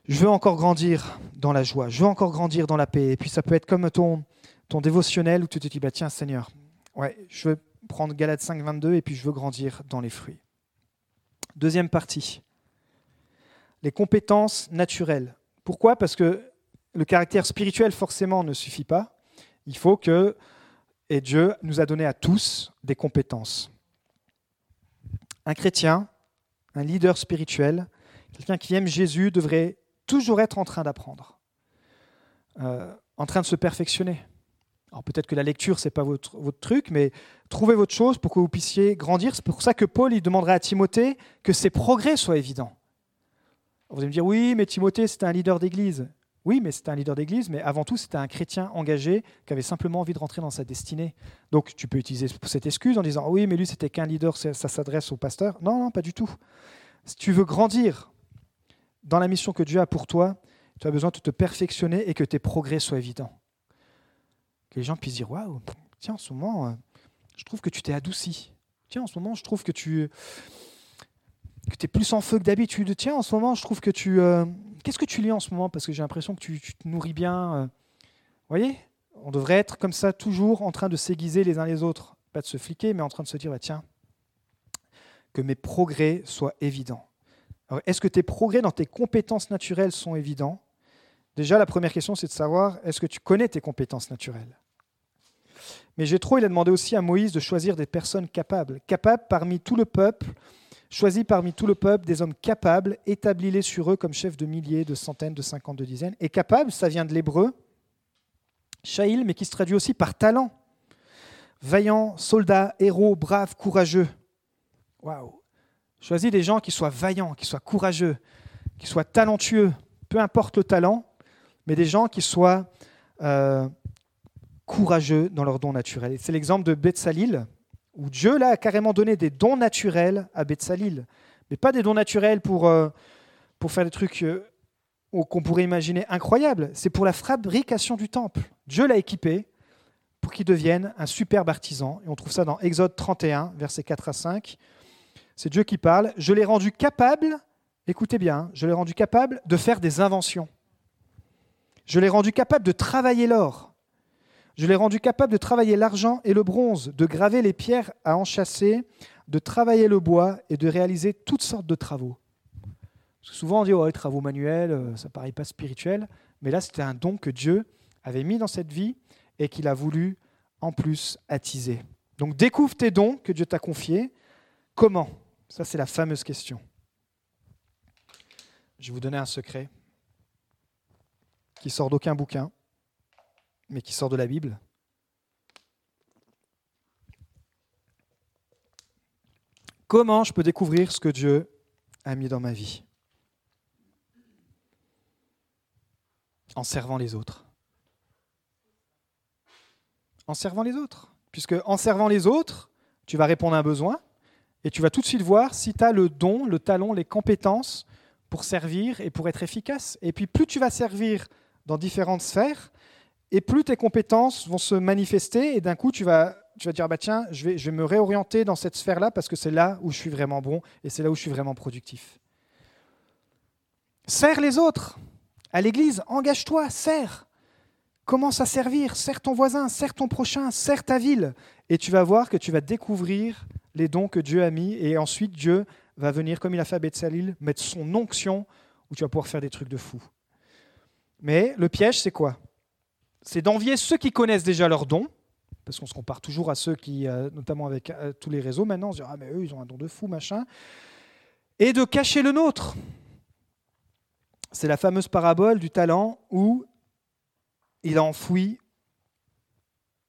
je veux encore grandir dans la joie, je veux encore grandir dans la paix. Et puis ça peut être comme ton, ton dévotionnel où tu te dis, bah, tiens, Seigneur, ouais, je veux prendre Galates 5, 22 et puis je veux grandir dans les fruits. Deuxième partie les compétences naturelles. Pourquoi? Parce que le caractère spirituel forcément ne suffit pas. Il faut que, et Dieu nous a donné à tous des compétences. Un chrétien, un leader spirituel, quelqu'un qui aime Jésus devrait toujours être en train d'apprendre, euh, en train de se perfectionner. Alors peut-être que la lecture, ce n'est pas votre, votre truc, mais trouvez votre chose pour que vous puissiez grandir. C'est pour ça que Paul il demanderait à Timothée que ses progrès soient évidents. Vous allez me dire, oui, mais Timothée, c'était un leader d'église. Oui, mais c'était un leader d'église, mais avant tout, c'était un chrétien engagé qui avait simplement envie de rentrer dans sa destinée. Donc tu peux utiliser cette excuse en disant, oui, mais lui, c'était qu'un leader, ça s'adresse au pasteur. Non, non, pas du tout. Si tu veux grandir dans la mission que Dieu a pour toi, tu as besoin de te perfectionner et que tes progrès soient évidents. Que les gens puissent dire Waouh, tiens, en ce moment, euh, je trouve que tu t'es adouci. Tiens, en ce moment, je trouve que tu que es plus en feu que d'habitude. Tiens, en ce moment, je trouve que tu. Euh, qu'est-ce que tu lis en ce moment? Parce que j'ai l'impression que tu, te nourris bien. Euh. Vous voyez? On devrait être comme ça, toujours en train de s'aiguiser les uns les autres. Pas de se fliquer, mais en train de se dire bah, Tiens, que mes progrès soient évidents. Est-ce que tes progrès dans tes compétences naturelles sont évidents? Déjà, la première question, c'est de savoir, est-ce que tu connais tes compétences naturelles? Mais Jétro, il a demandé aussi à Moïse de choisir des personnes capables, capables parmi tout le peuple, choisis parmi tout le peuple des hommes capables, établis-les sur eux comme chefs de milliers, de centaines, de cinquante, de dizaines. Et capable, ça vient de l'hébreu, shail, mais qui se traduit aussi par talent. Vaillant, soldat, héros, brave, courageux. Waouh Choisis des gens qui soient vaillants, qui soient courageux, qui soient talentueux, peu importe le talent, mais des gens qui soient euh, courageux dans leurs dons naturels. C'est l'exemple de Betsalil, où Dieu là, a carrément donné des dons naturels à Betsalil, mais pas des dons naturels pour, euh, faire des trucs euh, qu'on pourrait imaginer incroyables, c'est pour la fabrication du temple. Dieu l'a équipé pour qu'il devienne un superbe artisan, et on trouve ça dans Exode 31, versets 4 à 5. C'est Dieu qui parle. Je l'ai rendu capable, écoutez bien, je l'ai rendu capable de faire des inventions. Je l'ai rendu capable de travailler l'or. Je l'ai rendu capable de travailler l'argent et le bronze, de graver les pierres à enchasser, de travailler le bois et de réaliser toutes sortes de travaux. souvent on dit, oh, les travaux manuels, euh, ça ne paraît pas spirituel, mais là c'était un don que Dieu avait mis dans cette vie et qu'il a voulu en plus attiser. Donc découvre tes dons que Dieu t'a confiés. Comment? Ça c'est la fameuse question. Je vais vous donner un secret qui sort d'aucun bouquin, mais qui sort de la Bible. Comment je peux découvrir ce que Dieu a mis dans ma vie? En servant les autres. En servant les autres. Puisque en servant les autres, tu vas répondre à un besoin et tu vas tout de suite voir si tu as le don, le talent, les compétences pour servir et pour être efficace. Et puis plus tu vas servir dans différentes sphères, et plus tes compétences vont se manifester, et d'un coup, tu vas, tu vas dire, bah, tiens, je vais, me réorienter dans cette sphère-là, parce que c'est là où je suis vraiment bon, et c'est là où je suis vraiment productif. Sers les autres. À l'église, engage-toi, sers. Commence à servir, sers ton voisin, sers ton prochain, sers ta ville. Et tu vas voir que tu vas découvrir les dons que Dieu a mis, et ensuite Dieu va venir, comme il a fait à Betsalil, mettre son onction, où tu vas pouvoir faire des trucs de fou. Mais le piège, c'est quoi? C'est d'envier ceux qui connaissent déjà leurs dons, parce qu'on se compare toujours à ceux qui, euh, notamment avec euh, tous les réseaux maintenant, on se dit Ah, mais eux, ils ont un don de fou, machin. Et de cacher le nôtre. C'est la fameuse parabole du talent où il a enfoui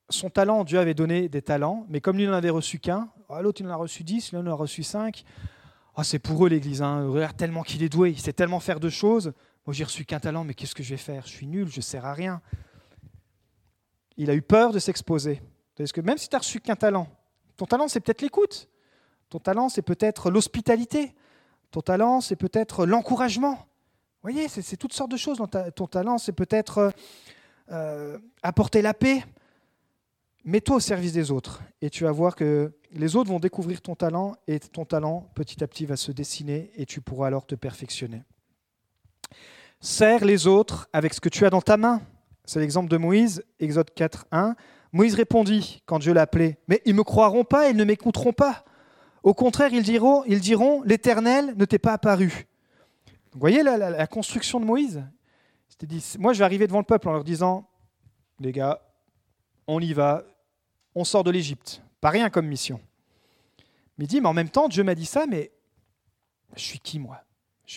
son talent. Dieu avait donné des talents, mais comme lui n'en avait reçu qu'un, ah, l'autre il en a reçu dix, l'autre en a reçu cinq. Ah, c'est pour eux l'Église. Hein. Regarde tellement qu'il est doué, il sait tellement faire de choses. Moi, j'ai reçu qu'un talent, mais qu'est-ce que je vais faire? Je suis nul, je ne sers à rien. Il a eu peur de s'exposer. Parce que même si tu n'as reçu qu'un talent, ton talent, c'est peut-être l'écoute. Ton talent, c'est peut-être l'hospitalité. Ton talent, c'est peut-être l'encouragement. Vous voyez, c'est toutes sortes de choses. Ton talent, c'est peut-être euh, euh, apporter la paix. Mets-toi au service des autres et tu vas voir que les autres vont découvrir ton talent et ton talent petit à petit va se dessiner et tu pourras alors te perfectionner. Sers les autres avec ce que tu as dans ta main. C'est l'exemple de Moïse, Exode 4, 1. Moïse répondit quand Dieu l'appelait, mais ils ne me croiront pas, ils ne m'écouteront pas. Au contraire, ils diront, ils diront, l'Éternel ne t'est pas apparu. Vous voyez la, construction de Moïse? Dit, Moi, je vais arriver devant le peuple en leur disant, les gars, on y va, on sort de l'Égypte. Pas rien comme mission. Mais il dit, mais en même temps, Dieu m'a dit ça, mais je suis qui moi?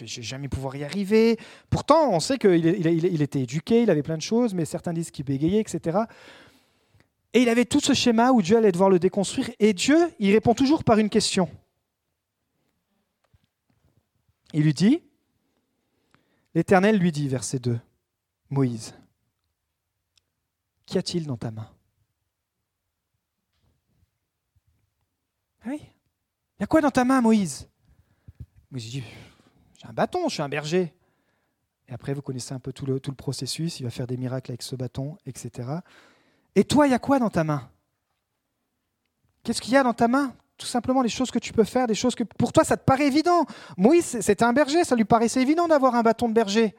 Je vais jamais pouvoir y arriver. Pourtant, on sait qu'il il, était éduqué, il avait plein de choses, mais certains disent qu'il bégayait, etc. Et il avait tout ce schéma où Dieu allait devoir le déconstruire. Et Dieu, il répond toujours par une question. Il lui dit, l'Éternel lui dit, verset 2, Moïse, qu'y a-t-il dans ta main? Ah Oui, il y a quoi dans ta main, Moïse? Moïse dit, un bâton, je suis un berger. Et après, vous connaissez un peu tout le, processus, il va faire des miracles avec ce bâton, etc. Et toi, il y a quoi dans ta main? Qu'est-ce qu'il y a dans ta main? Tout simplement les choses que tu peux faire, des choses que pour toi, ça te paraît évident. Moïse, c'était un berger, ça lui paraissait évident d'avoir un bâton de berger.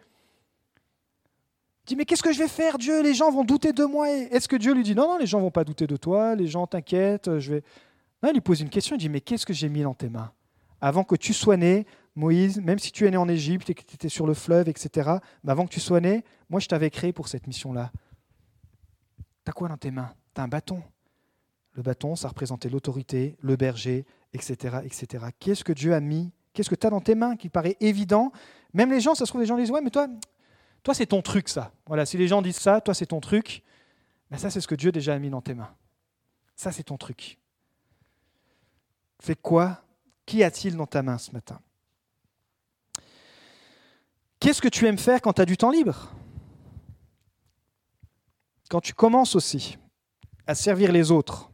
Il dit, mais qu'est-ce que je vais faire, Dieu? Les gens vont douter de moi. Est-ce que Dieu lui dit, non, non, les gens vont pas douter de toi, les gens t'inquiètent, je vais... Non, il lui pose une question, il dit, mais qu'est-ce que j'ai mis dans tes mains? Avant que tu sois né, Moïse, même si tu es né en Égypte et que tu étais sur le fleuve, etc., mais avant que tu sois né, moi je t'avais créé pour cette mission-là. T'as quoi dans tes mains? T'as un bâton. Le bâton, ça représentait l'autorité, le berger, etc. etc. Qu'est-ce que Dieu a mis? Qu'est-ce que tu as dans tes mains qui paraît évident? Même les gens, ça se trouve, les gens disent Ouais, mais toi, toi c'est ton truc, ça. Voilà, si les gens disent ça, toi, c'est ton truc. Mais ça, c'est ce que Dieu déjà a mis dans tes mains. Ça, c'est ton truc. Fais quoi? Qu'y a-t-il dans ta main ce matin? Qu'est-ce que tu aimes faire quand tu as du temps libre? Quand tu commences aussi à servir les autres,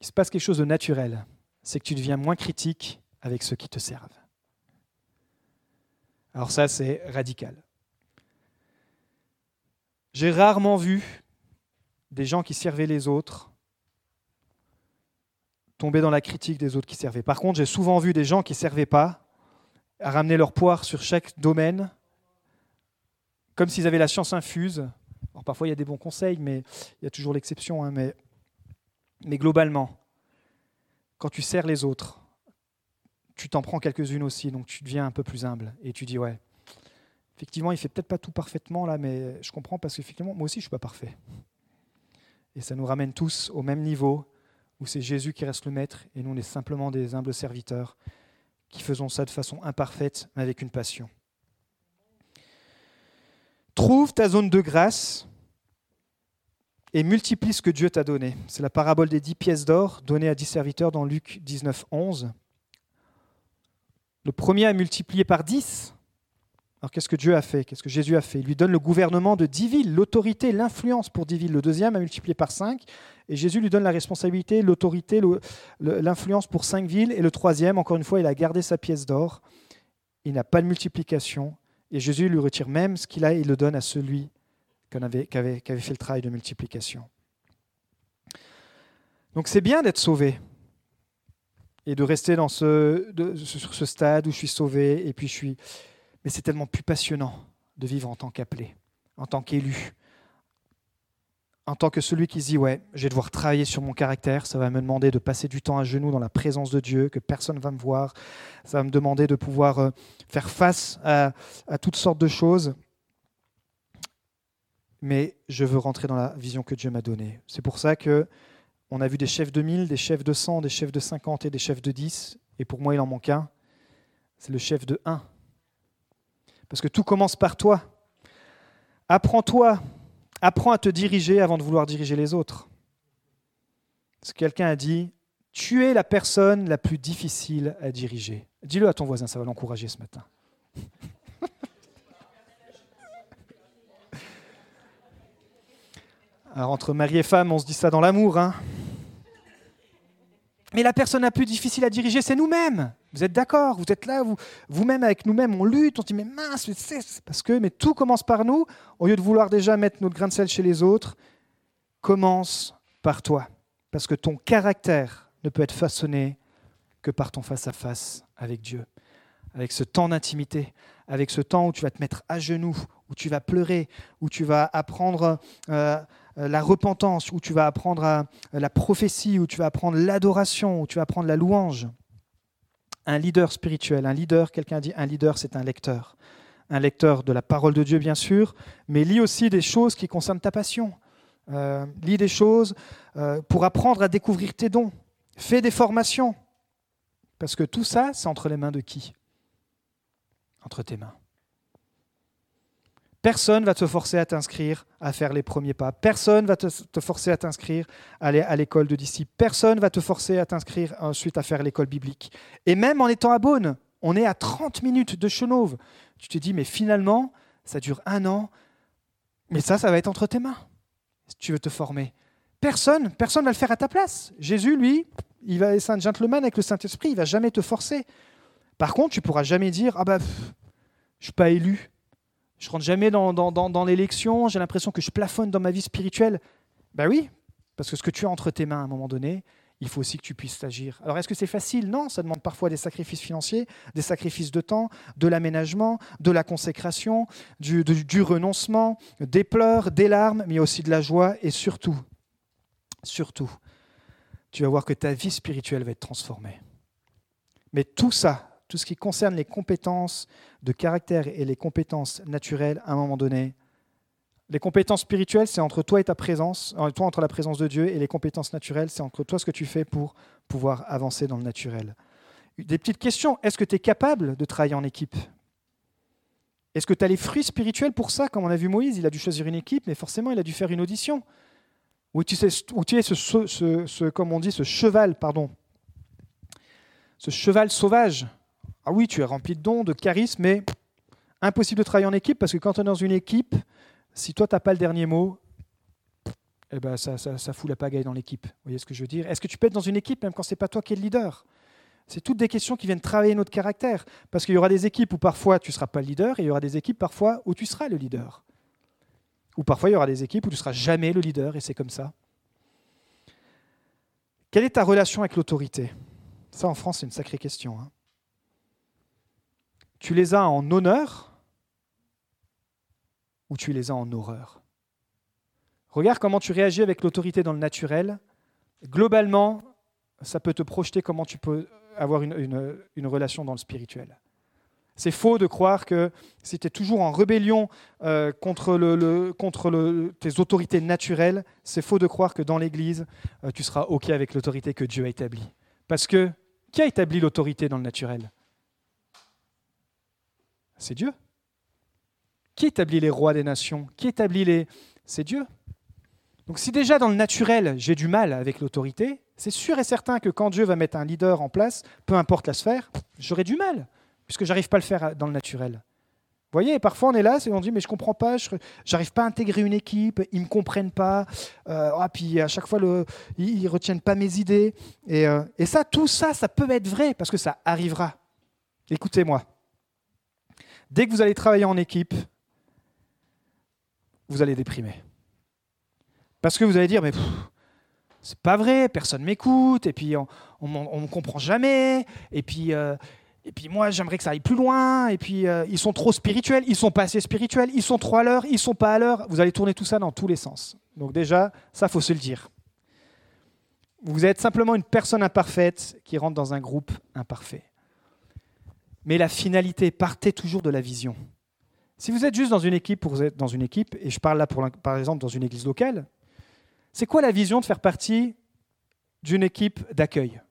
il se passe quelque chose de naturel, c'est que tu deviens moins critique avec ceux qui te servent. Alors ça, c'est radical. J'ai rarement vu des gens qui servaient les autres tomber dans la critique des autres qui servaient. Par contre, j'ai souvent vu des gens qui ne servaient pas à ramener leur poire sur chaque domaine, comme s'ils avaient la science infuse. Alors parfois il y a des bons conseils, mais il y a toujours l'exception. Hein, mais, mais globalement, quand tu sers les autres, tu t'en prends quelques-unes aussi, donc tu deviens un peu plus humble et tu dis ouais, effectivement, il fait peut-être pas tout parfaitement là, mais je comprends parce qu'effectivement, moi aussi, je suis pas parfait. Et ça nous ramène tous au même niveau où c'est Jésus qui reste le maître et nous on est simplement des humbles serviteurs qui faisons ça de façon imparfaite, mais avec une passion. Trouve ta zone de grâce et multiplie ce que Dieu t'a donné. C'est la parabole des dix pièces d'or données à dix serviteurs dans Luc 19, 11. Le premier a multiplié par dix alors qu'est-ce que Dieu a fait? Qu'est-ce que Jésus a fait? Il lui donne le gouvernement de dix villes, l'autorité, l'influence pour dix villes. Le deuxième a multiplié par cinq, et Jésus lui donne la responsabilité, l'autorité, l'influence pour cinq villes. Et le troisième, encore une fois, il a gardé sa pièce d'or. Il n'a pas de multiplication, et Jésus lui retire même ce qu'il a et le donne à celui qui avait, fait le travail de multiplication. Donc c'est bien d'être sauvé et de rester sur ce stade où je suis sauvé et puis je suis mais c'est tellement plus passionnant de vivre en tant qu'appelé, en tant qu'élu, en tant que celui qui se dit Ouais, je vais devoir travailler sur mon caractère, ça va me demander de passer du temps à genoux dans la présence de Dieu, que personne ne va me voir, ça va me demander de pouvoir euh, faire face à, toutes sortes de choses. Mais je veux rentrer dans la vision que Dieu m'a donnée. C'est pour ça que on a vu des chefs de 1000, des chefs de 100, des chefs de 50 et des chefs de 10. Et pour moi, il en manque un. C'est le chef de 1 parce que tout commence par toi. Apprends-toi, apprends à te diriger avant de vouloir diriger les autres. Parce que quelqu'un a dit, tu es la personne la plus difficile à diriger. Dis-le à ton voisin, ça va l'encourager ce matin. [laughs] Alors entre mari et femme, on se dit ça dans l'amour. Hein mais la personne la plus difficile à diriger, c'est nous-mêmes. Vous êtes d'accord? Vous êtes là, vous-même avec nous-mêmes, on lutte, on dit mais mince, c'est parce que, mais tout commence par nous. Au lieu de vouloir déjà mettre notre grain de sel chez les autres, commence par toi. Parce que ton caractère ne peut être façonné que par ton face-à-face avec Dieu. Avec ce temps d'intimité, avec ce temps où tu vas te mettre à genoux, où tu vas pleurer, où tu vas apprendre euh, la repentance, où tu vas apprendre à, euh, la prophétie, où tu vas apprendre l'adoration, où tu vas apprendre la louange. Un leader spirituel, un leader, quelqu'un dit un leader, c'est un lecteur. Un lecteur de la parole de Dieu, bien sûr, mais lit aussi des choses qui concernent ta passion. Euh, lis des choses pour apprendre à découvrir tes dons. Fais des formations. Parce que tout ça, c'est entre les mains de qui? Entre tes mains. Personne va te forcer à t'inscrire à faire les premiers pas. Personne va te, forcer à t'inscrire à l'école de disciples. Personne va te forcer à t'inscrire ensuite à faire l'école biblique. Et même en étant à Beaune, on est à 30 minutes de Chenauve. Tu te dis, mais finalement, ça dure un an, mais ça, ça va être entre tes mains, si tu veux te former. Personne, personne va le faire à ta place. Jésus, lui, il va, c'est un gentleman avec le Saint-Esprit, il va jamais te forcer. Par contre, tu pourras jamais dire, ah bah, je suis pas élu, je rentre jamais dans, dans, l'élection, j'ai l'impression que je plafonne dans ma vie spirituelle. Ben oui, parce que ce que tu as entre tes mains à un moment donné, il faut aussi que tu puisses agir. Alors est-ce que c'est facile? Non, ça demande parfois des sacrifices financiers, des sacrifices de temps, de l'aménagement, de la consécration, du, du, renoncement, des pleurs, des larmes, mais aussi de la joie et surtout, surtout, tu vas voir que ta vie spirituelle va être transformée. Mais tout ça, tout ce qui concerne les compétences de caractère et les compétences naturelles, à un moment donné, les compétences spirituelles, c'est entre toi et ta présence, euh, toi entre la présence de Dieu, et les compétences naturelles, c'est entre toi ce que tu fais pour pouvoir avancer dans le naturel. Des petites questions. Est-ce que tu es capable de travailler en équipe? Est-ce que tu as les fruits spirituels pour ça? Comme on a vu Moïse, il a dû choisir une équipe, mais forcément, il a dû faire une audition. Ou tu, sais, tu es ce, comme on dit, ce cheval, pardon, ce cheval sauvage? Ah oui, tu es rempli de dons, de charisme, mais impossible de travailler en équipe parce que quand tu es dans une équipe, si toi, tu n'as pas le dernier mot, eh ben, ça, ça, fout la pagaille dans l'équipe. Vous voyez ce que je veux dire? Est-ce que tu peux être dans une équipe même quand ce n'est pas toi qui es le leader? C'est toutes des questions qui viennent travailler notre caractère. Parce qu'il y aura des équipes où parfois tu ne seras pas le leader et il y aura des équipes parfois où tu seras le leader. Ou parfois il y aura des équipes où tu ne seras jamais le leader et c'est comme ça. Quelle est ta relation avec l'autorité? Ça en France c'est une sacrée question. Hein. Tu les as en honneur ou tu les as en horreur? Regarde comment tu réagis avec l'autorité dans le naturel. Globalement, ça peut te projeter comment tu peux avoir une, relation dans le spirituel. C'est faux de croire que si tu es toujours en rébellion euh, contre, tes autorités naturelles, c'est faux de croire que dans l'Église, euh, tu seras OK avec l'autorité que Dieu a établie. Parce que qui a établi l'autorité dans le naturel? C'est Dieu. Qui établit les rois des nations? Qui établit les... C'est Dieu. Donc si déjà dans le naturel, j'ai du mal avec l'autorité, c'est sûr et certain que quand Dieu va mettre un leader en place, peu importe la sphère, j'aurai du mal, puisque j'arrive pas à le faire dans le naturel. Vous voyez, parfois on est là et on dit mais je comprends pas, je n'arrive pas à intégrer une équipe, ils me comprennent pas, euh, ah, puis à chaque fois ils, ne retiennent pas mes idées. Euh, et ça, tout ça, ça peut être vrai parce que ça arrivera. Écoutez-moi, dès que vous allez travailler en équipe, vous allez déprimer. Parce que vous allez dire, mais c'est pas vrai, personne m'écoute, et puis on ne comprend jamais, et puis, euh, et puis moi j'aimerais que ça aille plus loin, et puis euh, ils sont trop spirituels, ils sont pas assez spirituels, ils sont trop à l'heure, ils sont pas à l'heure. Vous allez tourner tout ça dans tous les sens. Donc déjà, ça faut se le dire. Vous êtes simplement une personne imparfaite qui rentre dans un groupe imparfait. Mais la finalité, partez toujours de la vision. Si vous êtes juste dans une équipe dans une équipe, et je parle là par exemple dans une église locale, c'est quoi la vision de faire partie d'une équipe d'accueil?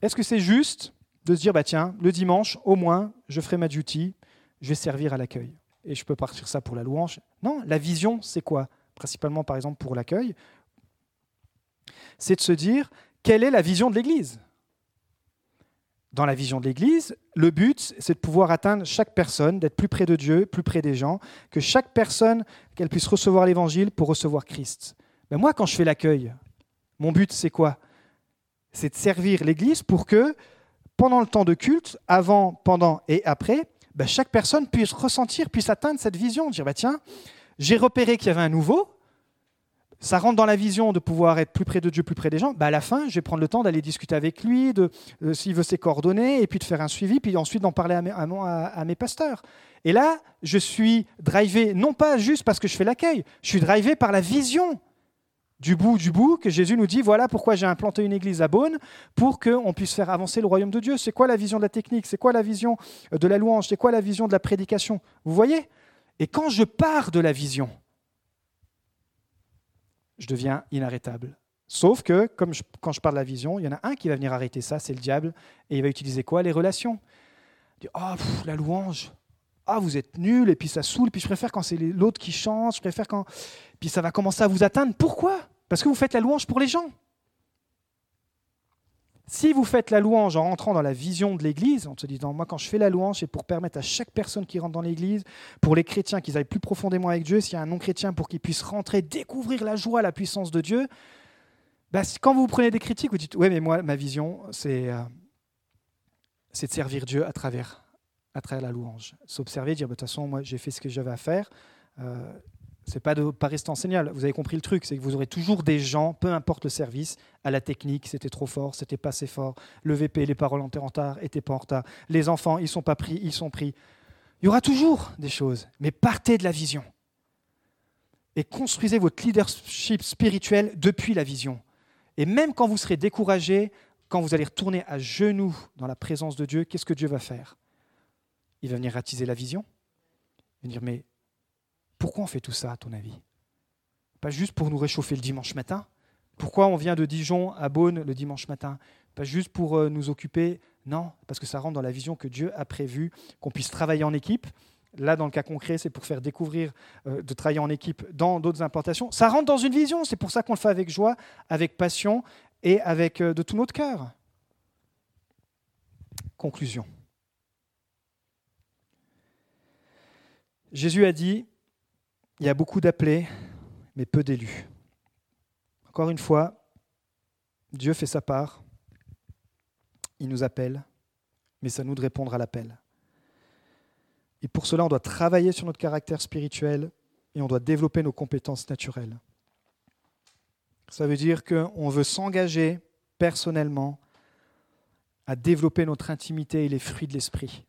Est-ce que c'est juste de se dire, bah tiens, le dimanche, au moins, je ferai ma duty, je vais servir à l'accueil. Et je peux partir ça pour la louange. Non, la vision, c'est quoi? Principalement, par exemple, pour l'accueil, c'est de se dire, quelle est la vision de l'Église? Dans la vision de l'Église, le but, c'est de pouvoir atteindre chaque personne, d'être plus près de Dieu, plus près des gens, que chaque personne, qu'elle puisse recevoir l'Évangile pour recevoir Christ. Mais moi, quand je fais l'accueil, mon but, c'est quoi? C'est de servir l'Église pour que, pendant le temps de culte, avant, pendant et après, ben, chaque personne puisse ressentir, puisse atteindre cette vision, dire, bah, tiens, j'ai repéré qu'il y avait un nouveau, ça rentre dans la vision de pouvoir être plus près de Dieu, plus près des gens, bah à la fin, je vais prendre le temps d'aller discuter avec lui, de euh, s'il veut ses coordonnées, et puis de faire un suivi, puis ensuite d'en parler à mes, à, mes, pasteurs. Et là, je suis drivé, non pas juste parce que je fais l'accueil, je suis drivé par la vision du bout du bout que Jésus nous dit, voilà pourquoi j'ai implanté une église à Beaune, pour qu'on puisse faire avancer le royaume de Dieu. C'est quoi la vision de la technique? C'est quoi la vision de la louange? C'est quoi la vision de la prédication? Vous voyez? Et quand je pars de la vision, je deviens inarrêtable. Sauf que, comme quand je parle de la vision, il y en a un qui va venir arrêter ça, c'est le diable, et il va utiliser quoi? Les relations. Dit, oh, la louange. ah, vous êtes nul, et puis ça saoule, puis je préfère quand c'est l'autre qui chante, je préfère quand. Puis ça va commencer à vous atteindre. Pourquoi? Parce que vous faites la louange pour les gens. Si vous faites la louange en rentrant dans la vision de l'Église, en se disant, moi quand je fais la louange, c'est pour permettre à chaque personne qui rentre dans l'Église, pour les chrétiens qu'ils aillent plus profondément avec Dieu, s'il y a un non-chrétien pour qu'ils puissent rentrer, découvrir la joie, la puissance de Dieu, bah, quand vous prenez des critiques, vous dites, ouais mais moi ma vision, c'est euh, de servir Dieu à travers, à travers la louange. S'observer, dire, bah, de toute façon, moi j'ai fait ce que j'avais à faire. Euh, c'est pas de rester enseignant. Vous avez compris le truc, c'est que vous aurez toujours des gens, peu importe le service, à la technique, c'était trop fort, c'était pas assez fort. Le VP, les paroles en retard, étaient pas en retard. Les enfants, ils sont pas pris, ils sont pris. Il y aura toujours des choses, mais partez de la vision et construisez votre leadership spirituel depuis la vision. Et même quand vous serez découragé, quand vous allez retourner à genoux dans la présence de Dieu, qu'est-ce que Dieu va faire? Il va venir attiser la vision. Il va dire mais pourquoi on fait tout ça, à ton avis? Pas juste pour nous réchauffer le dimanche matin? Pourquoi on vient de Dijon à Beaune le dimanche matin? Pas juste pour euh, nous occuper? Non, parce que ça rentre dans la vision que Dieu a prévue, qu'on puisse travailler en équipe. Là, dans le cas concret, c'est pour faire découvrir euh, de travailler en équipe dans d'autres importations. Ça rentre dans une vision, c'est pour ça qu'on le fait avec joie, avec passion et avec euh, de tout notre cœur. Conclusion. Jésus a dit, il y a beaucoup d'appelés, mais peu d'élus. Encore une fois, Dieu fait sa part. Il nous appelle, mais c'est à nous de répondre à l'appel. Et pour cela, on doit travailler sur notre caractère spirituel et on doit développer nos compétences naturelles. Ça veut dire qu'on veut s'engager personnellement à développer notre intimité et les fruits de l'esprit.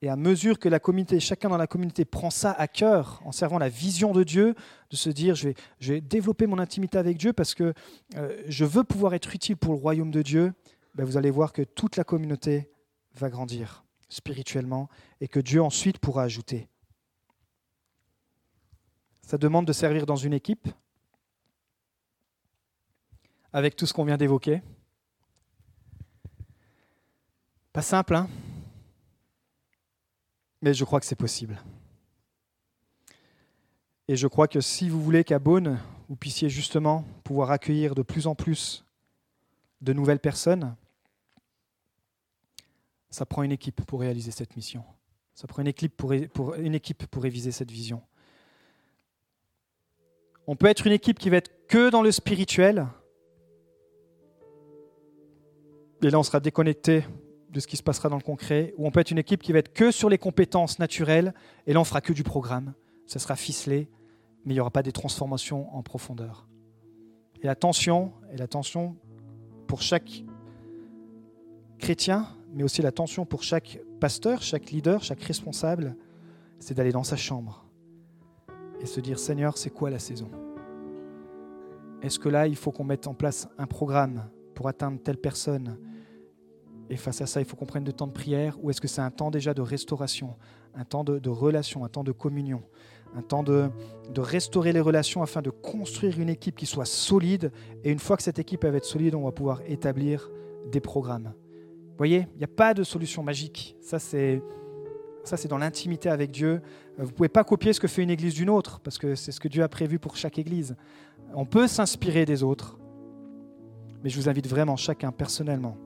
Et à mesure que la communauté, chacun dans la communauté prend ça à cœur, en servant la vision de Dieu, de se dire je vais, développer mon intimité avec Dieu parce que euh, je veux pouvoir être utile pour le royaume de Dieu, ben vous allez voir que toute la communauté va grandir spirituellement et que Dieu ensuite pourra ajouter. Ça demande de servir dans une équipe avec tout ce qu'on vient d'évoquer. Pas simple, hein? Mais je crois que c'est possible. Et je crois que si vous voulez qu'à Beaune, vous puissiez justement pouvoir accueillir de plus en plus de nouvelles personnes, ça prend une équipe pour réaliser cette mission. Ça prend une équipe pour, une équipe pour réviser cette vision. On peut être une équipe qui va être que dans le spirituel, et là on sera déconnecté de ce qui se passera dans le concret, ou on peut être une équipe qui va être que sur les compétences naturelles, et là on fera que du programme. Ça sera ficelé, mais il n'y aura pas des transformations en profondeur. Et la tension, et la tension pour chaque chrétien, mais aussi la tension pour chaque pasteur, chaque leader, chaque responsable, c'est d'aller dans sa chambre et se dire Seigneur, c'est quoi la saison? Est-ce que là, il faut qu'on mette en place un programme pour atteindre telle personne? Et face à ça, il faut qu'on prenne du temps de prière ou est-ce que c'est un temps déjà de restauration, un temps de, relation, un temps de communion, un temps de, de, restaurer les relations afin de construire une équipe qui soit solide et une fois que cette équipe va être solide, on va pouvoir établir des programmes. Vous voyez, il n'y a pas de solution magique. Ça, c'est ça, c'est dans l'intimité avec Dieu. Vous ne pouvez pas copier ce que fait une église d'une autre, parce que c'est ce que Dieu a prévu pour chaque église. On peut s'inspirer des autres, mais je vous invite vraiment chacun personnellement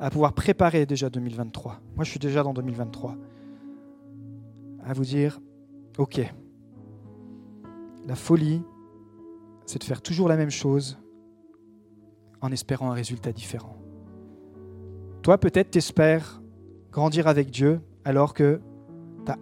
à pouvoir préparer déjà 2023. Moi, je suis déjà dans 2023. À vous dire, OK, la folie, c'est de faire toujours la même chose en espérant un résultat différent. Toi, peut-être, t'espères grandir avec Dieu alors que tu as